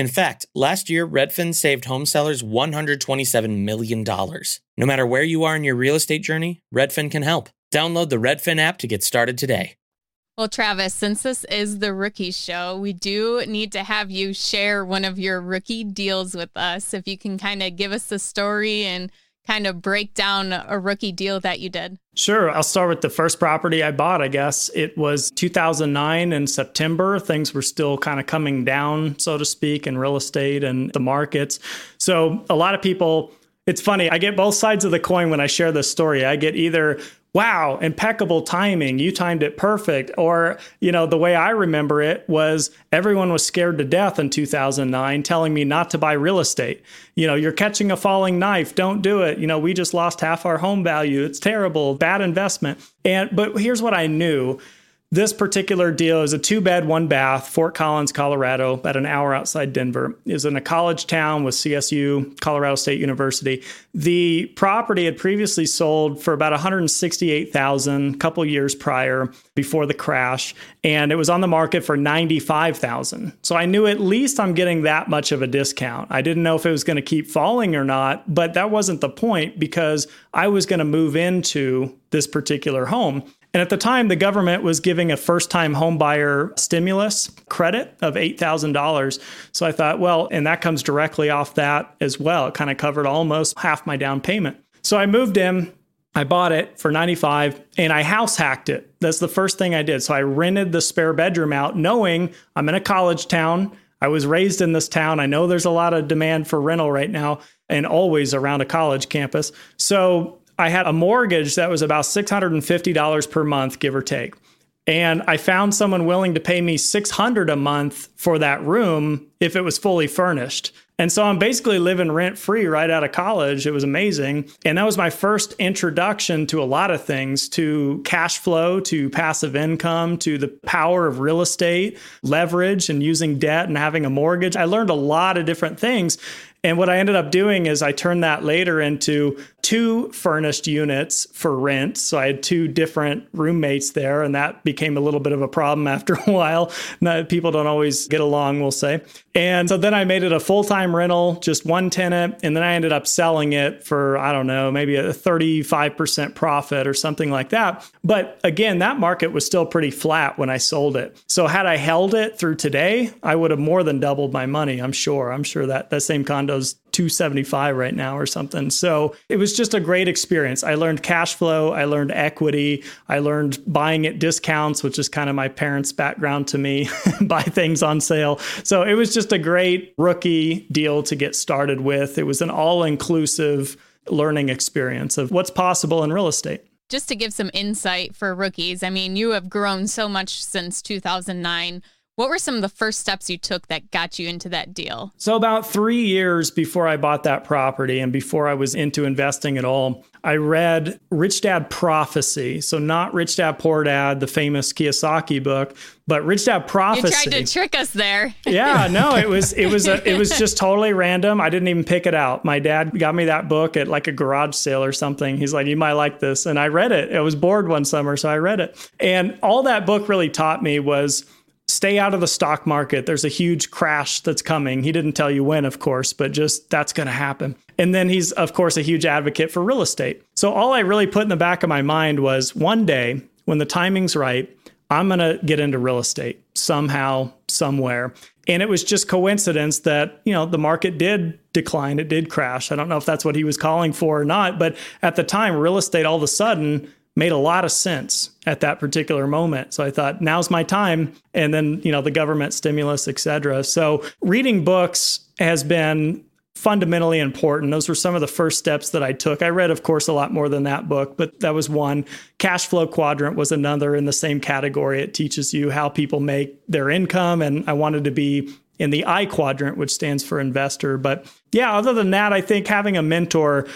In fact, last year, Redfin saved home sellers $127 million. No matter where you are in your real estate journey, Redfin can help. Download the Redfin app to get started today. Well, Travis, since this is the rookie show, we do need to have you share one of your rookie deals with us. If you can kind of give us the story and kind of break down a rookie deal that you did. Sure. I'll start with the first property I bought, I guess. It was 2009 in September. Things were still kind of coming down, so to speak, in real estate and the markets. So a lot of people, it's funny, I get both sides of the coin when I share this story. I get either wow, impeccable timing. You timed it perfect. Or, you know, the way I remember it was everyone was scared to death in 2009 telling me not to buy real estate. You know, you're catching a falling knife. Don't do it. You know, we just lost half our home value. It's terrible, bad investment. And, but here's what I knew this particular deal is a two bed, one bath, Fort Collins, Colorado, about an hour outside Denver. Is in a college town with CSU, Colorado State University. The property had previously sold for about 168,000 a couple years prior before the crash, and it was on the market for 95,000. So I knew at least I'm getting that much of a discount. I didn't know if it was going to keep falling or not, but that wasn't the point because I was going to move into this particular home. And at the time, the government was giving a first time homebuyer stimulus credit of $8,000. So I thought, well, and that comes directly off that as well. It kind of covered almost half my down payment. So I moved in. I bought it for 95 and I house hacked it. That's the first thing I did. So I rented the spare bedroom out knowing I'm in a college town. I was raised in this town. I know there's a lot of demand for rental right now and always around a college campus. So I had a mortgage that was about $650 per month, give or take. And I found someone willing to pay me 600 a month for that room if it was fully furnished. And so I'm basically living rent free right out of college. It was amazing. And that was my first introduction to a lot of things to cash flow, to passive income, to the power of real estate, leverage, and using debt and having a mortgage. I learned a lot of different things. And what I ended up doing is I turned that later into two furnished units for rent. So I had two different roommates there, and that became a little bit of a problem (laughs) after a while. people don't always get along, we'll say. And so then I made it a full time rental, just one tenant. And then I ended up selling it for, I don't know, maybe a 35% profit or something like that. But again, that market was still pretty flat when I sold it. So had I held it through today, I would have more than doubled my money, I'm sure. I'm sure that that same condo's 275 right now or something. So it was just a great experience. I learned cash flow, I learned equity, I learned buying at discounts, which is kind of my parents' background to me, (laughs) buy things on sale. So it was just a great rookie deal to get started with. It was an all-inclusive learning experience of what's possible in real estate. Just to give some insight for rookies, I mean, you have grown so much since 2009 what were some of the first steps you took that got you into that deal? So, about three years before I bought that property and before I was into investing at all, I read Rich Dad Prophecy. So, not Rich Dad Poor Dad, the famous Kiyosaki book, but Rich Dad Prophecy. You tried to trick us there. yeah, (laughs) no, it was it was a, it was just totally random. I didn't even pick it out. My dad got me that book at like a garage sale or something. He's like, "You might like this," and I read it. I was bored one summer, so I read it. And all that book really taught me was stay out of the stock market. There's a huge crash that's coming. He didn't tell you when, of course, but just that's going to happen. And then he's, of course, a huge advocate for real estate. So all I really put in the back of my mind was one day when the timing's right, I'm going to get into real estate somehow, somewhere. And it was just coincidence that, you know, the market did decline. It did crash. I don't know if that's what he was calling for or not, but at the time, real estate all of a sudden made a lot of sense at that particular moment. So I thought, now's my time. And then, you know, the government stimulus, et cetera. So reading books has been fundamentally important. Those were some of the first steps that I took. I read, of course, a lot more than that book, but that was one. Cash flow quadrant was another in the same category. It teaches you how people make their income. And I wanted to be in the I quadrant, which stands for investor. But yeah, other than that, I think having a mentor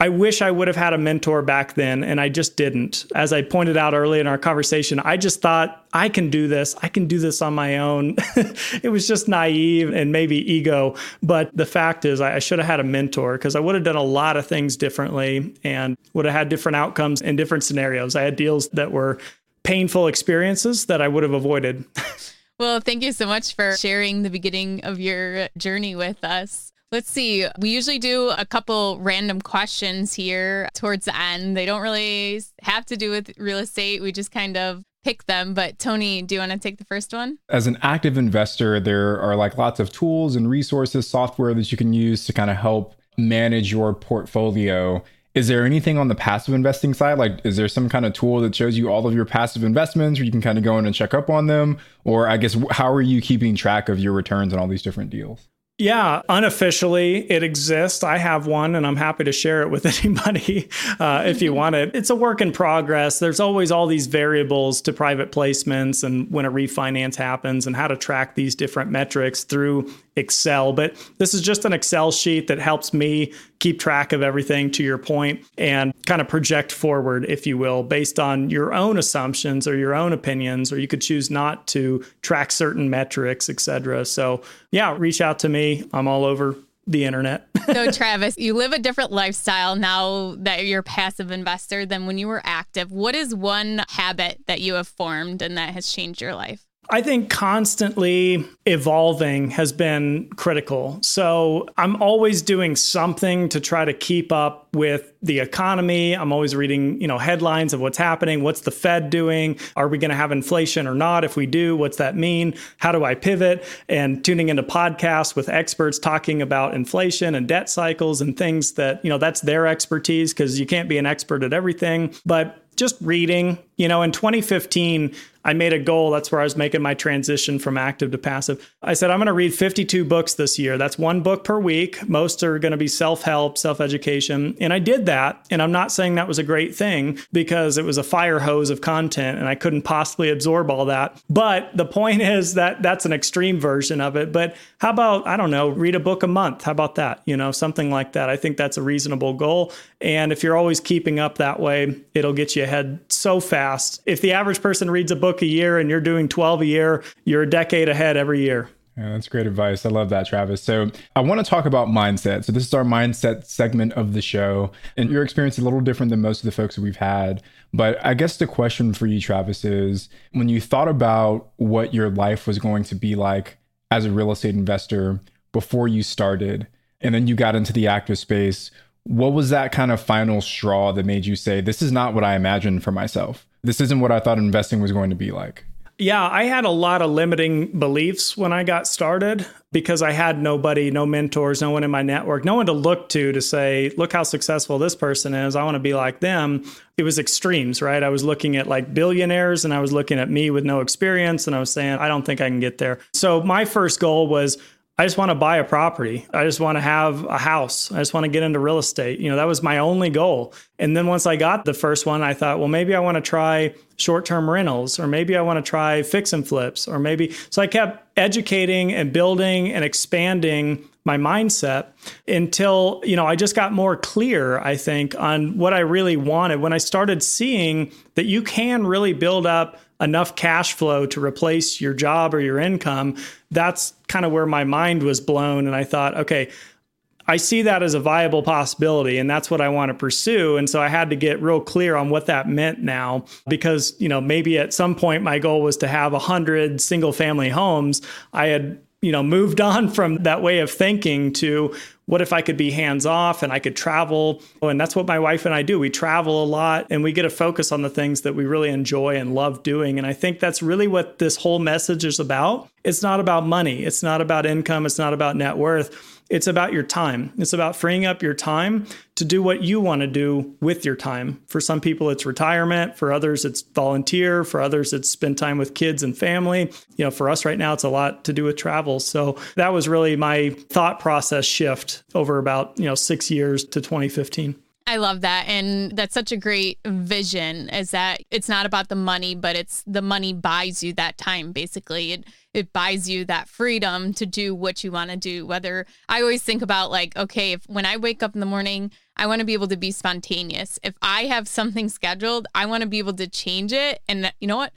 I wish I would have had a mentor back then, and I just didn't. As I pointed out early in our conversation, I just thought, I can do this. I can do this on my own. (laughs) it was just naive and maybe ego. But the fact is, I should have had a mentor because I would have done a lot of things differently and would have had different outcomes in different scenarios. I had deals that were painful experiences that I would have avoided. (laughs) Well, thank you so much for sharing the beginning of your journey with us. Let's see. We usually do a couple random questions here towards the end. They don't really have to do with real estate. We just kind of pick them. But Tony, do you want to take the first one? As an active investor, there are like lots of tools and resources, software that you can use to kind of help manage your portfolio. Is there anything on the passive investing side? Like, is there some kind of tool that shows you all of your passive investments where you can kind of go in and check up on them? Or I guess, how are you keeping track of your returns on all these different deals? Yeah, unofficially, it exists. I have one and I'm happy to share it with (laughs) anybody uh, if you (laughs) want it. It's a work in progress. There's always all these variables to private placements and when a refinance happens and how to track these different metrics through Excel, but this is just an Excel sheet that helps me keep track of everything to your point and kind of project forward, if you will, based on your own assumptions or your own opinions, or you could choose not to track certain metrics, et cetera. So, yeah, reach out to me. I'm all over the internet. (laughs) so, Travis, you live a different lifestyle now that you're a passive investor than when you were active. What is one habit that you have formed and that has changed your life? I think constantly evolving has been critical. So I'm always doing something to try to keep up with the economy. I'm always reading, you know, headlines of what's happening. What's the Fed doing? Are we going to have inflation or not? If we do, what's that mean? How do I pivot? And tuning into podcasts with experts talking about inflation and debt cycles and things that, you know, that's their expertise because you can't be an expert at everything. But just reading, you know, in 2015, I made a goal. That's where I was making my transition from active to passive. I said, I'm going to read 52 books this year. That's one book per week. Most are going to be self help, self education. And I did that. And I'm not saying that was a great thing because it was a fire hose of content and I couldn't possibly absorb all that. But the point (laughs) is that that's an extreme version of it. But how about, I don't know, read a book a month? How about that? You know, something like that. I think that's a reasonable goal. And if you're always keeping up that way, it'll get you ahead so fast. If the average person reads a book, book a year and you're doing 12 a year, you're a decade ahead every year. Yeah, that's great advice. I love that, Travis. So, I want to talk about mindset. So, this is our mindset segment of the show. And your experience is a little different than most of the folks that we've had. But I guess the question for you, Travis, is when you thought about what your life was going to be like as a real estate investor before you started, and then you got into the active space, what was that kind of final straw that made you say, This is not what I imagined for myself? This isn't what I thought investing was going to be like. Yeah, I had a lot of limiting beliefs when I got started because I had nobody, no mentors, no one in my network, no one to look to to say, look how successful this person is. I want to be like them. It was extremes, right? I was looking at like billionaires and I was looking at me with no experience and I was saying, I don't think I can get there. So my first goal was I just want to buy a property. I just want to have a house. I just want to get into real estate. You know, that was my only goal. And then once I got the first one, I thought, well, maybe I want to try short term rentals, or maybe I want to try fix and flips, or maybe. So I kept educating and building and expanding my mindset until, you know, I just got more clear, I think, on what I really wanted when I started seeing that you can really build up enough cash flow to replace your job or your income, that's kind of where my mind was blown. And I thought, okay, I see that as a viable possibility and that's what I want to pursue. And so I had to get real clear on what that meant now because, you know, maybe at some point my goal was to have a hundred single family homes. I had you know moved (laughs) on from that way of thinking to what if I could be hands off and I could travel? Oh, And that's what my wife and I do. We travel a lot and we get to focus on the things that we really enjoy and love doing. And I think that's really what this whole message is about. It's not about money, it's not about income, it's not about net worth it's about your time. It's about freeing up your time to do what you want to do with your time. For some people, it's retirement. For others, it's volunteer. For others, it's spend time with kids and family. You know, for us right now, it's a lot to do with travel. So that was really my thought process shift over about, you know, six years to 2015. I love that. And that's such a great vision is that it's not about the money, but it's the money buys you that time, basically. It it buys you that freedom to do what you want to do. Whether I always think about like, okay, if when I wake up in the morning, I want to be able to be spontaneous. If I have something scheduled, I want to be able to change it. And you know what?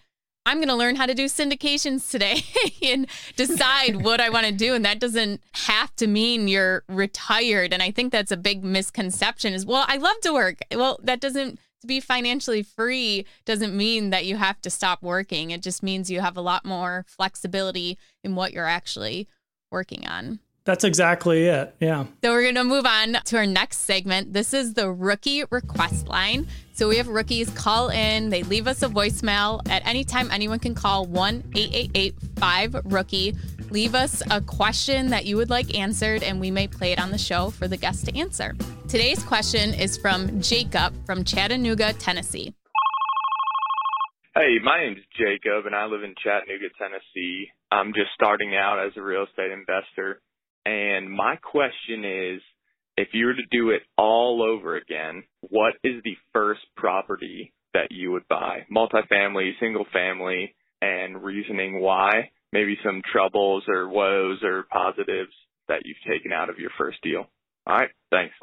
I'm going to learn how to do syndications today (laughs) and decide what I want to do. And that doesn't have to mean you're retired. And I think that's a big misconception is, well, I love to work. Well, that doesn't, to be financially free doesn't mean that you have to stop working. It just means you have a lot more flexibility in what you're actually working on. That's exactly it. Yeah. So we're going to move on to our next segment. This is the rookie request line. So we have rookies call in, they leave us a voicemail. At any time, anyone can call 1 888 5 Rookie. Leave us a question that you would like answered, and we may play it on the show for the guest to answer. Today's question is from Jacob from Chattanooga, Tennessee. Hey, my name is Jacob, and I live in Chattanooga, Tennessee. I'm just starting out as a real estate investor. And my question is if you were to do it all over again, what is the first property that you would buy? Multifamily, single family, and reasoning why? maybe some troubles or woes or positives that you've taken out of your first deal. All right, thanks.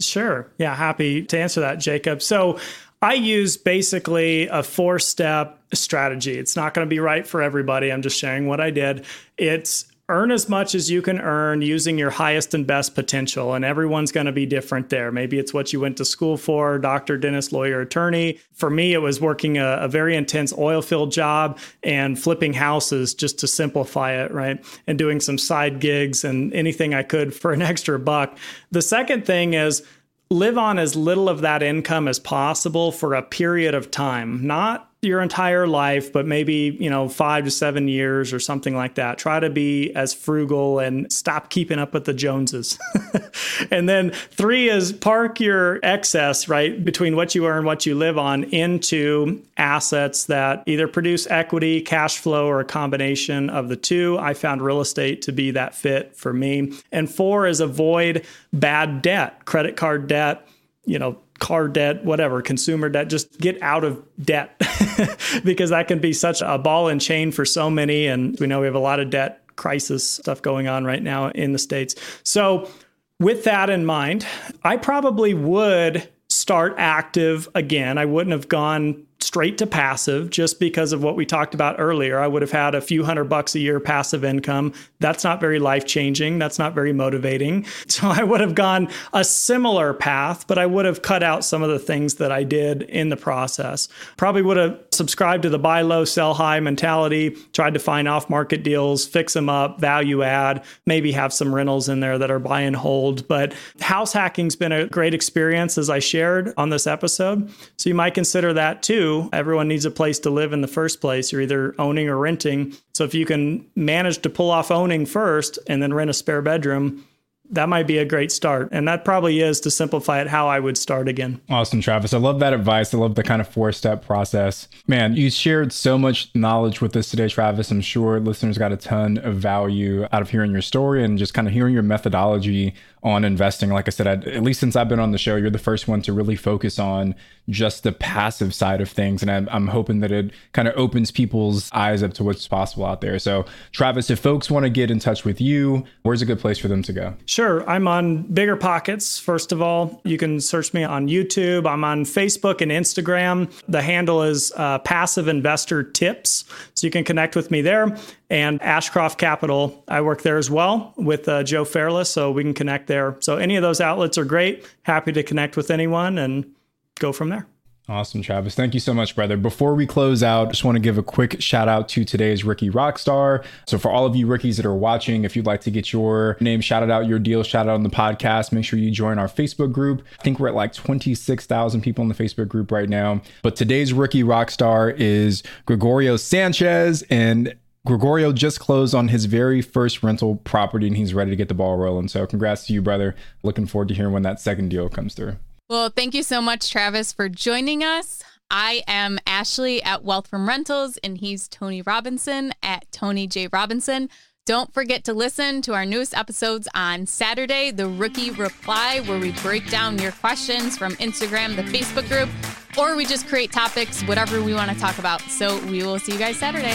Sure. Yeah, happy to answer that, Jacob. So I use basically a four step strategy. It's not going to be right for everybody. I'm just sharing what I did. It's earn as much as you can earn using your highest and best potential. And everyone's going to be different there. Maybe it's what you went to school for doctor, dentist, lawyer, attorney. For me, it was working a, a very intense oil field job and flipping houses just to simplify it, right? And doing some side gigs and anything I could for an (laughs) extra buck. The second thing is, live on as little of that income as possible for a period of time, not your entire life, but maybe, you know, five to seven years or something like that. Try to be as frugal and stop keeping up with the Joneses. (laughs) and then three is park your excess, right, between what you earn, what you live on, into assets that either produce equity, cash flow, or a combination of the two. I found real estate to be that fit for me. And four is avoid bad debt, credit card debt, you know, car debt, whatever, consumer debt, just get out of debt (laughs) because that can be such a ball and chain for so many. And we know we have a lot of debt crisis stuff going on right now in the States. So, with that in mind, I probably would start active again. I wouldn't have gone straight to passive just because of what we talked about earlier. I would have had a few hundred bucks a year passive income. That's not very life changing. That's not very motivating. (laughs) So I would have gone a similar path, but I would have cut out some of the things that I did in the process. Probably would have subscribed to the buy low, sell high mentality, tried to find off market deals, fix them up, value add, maybe have some rentals in there that are buy and hold. But house hacking's been a great experience as I shared on this episode. So you might consider that too Everyone needs a place to live in the first place. You're either owning or renting. So if you can manage to pull off owning first and then rent a spare bedroom, that might be a great start. And that probably is to simplify it how I would start again. Awesome, Travis. I love that advice. I love the kind of four step process. Man, you shared so much knowledge with us today, Travis. I'm sure listeners got a ton of value out of hearing your story and just kind of hearing your methodology on investing. Like I said, I'd, at least since I've been on the show, you're the first one to really focus on just the passive side of things. And I'm, I'm hoping that it kind of opens people's eyes up to what's possible out there. So, Travis, if folks want to get in touch with you, where's a good place for them to go? Sure. I'm on Bigger Pockets, first of all. You can search me on YouTube. I'm on Facebook and Instagram. The handle is uh, Passive Investor Tips. So you can connect with me there and Ashcroft Capital. I work there as well with uh, Joe Fairless, so we can connect there. So any of those outlets are great. Happy to connect with anyone and go from there. Awesome, Travis. Thank you so much, brother. Before we close out, just want to give a quick shout out to today's Rookie Rockstar. So, for all of you rookies that are watching, if you'd like to get your name shouted out, your deal shouted out on the podcast, make sure you join our Facebook group. I think we're at like 26,000 people in the Facebook group right now. But today's Rookie Rockstar is Gregorio Sanchez. And Gregorio just closed on his very first rental property and he's ready to get the ball rolling. So, congrats to you, brother. Looking forward to hearing when that second deal comes through. Well, thank you so much, Travis, for joining us. I am Ashley at Wealth from Rentals, and he's Tony Robinson at Tony J. Robinson. Don't forget to listen to our newest episodes on Saturday, the Rookie Reply, where we break down your questions from Instagram, the Facebook group, or we just create topics, whatever we want to talk about. So we will see you guys Saturday.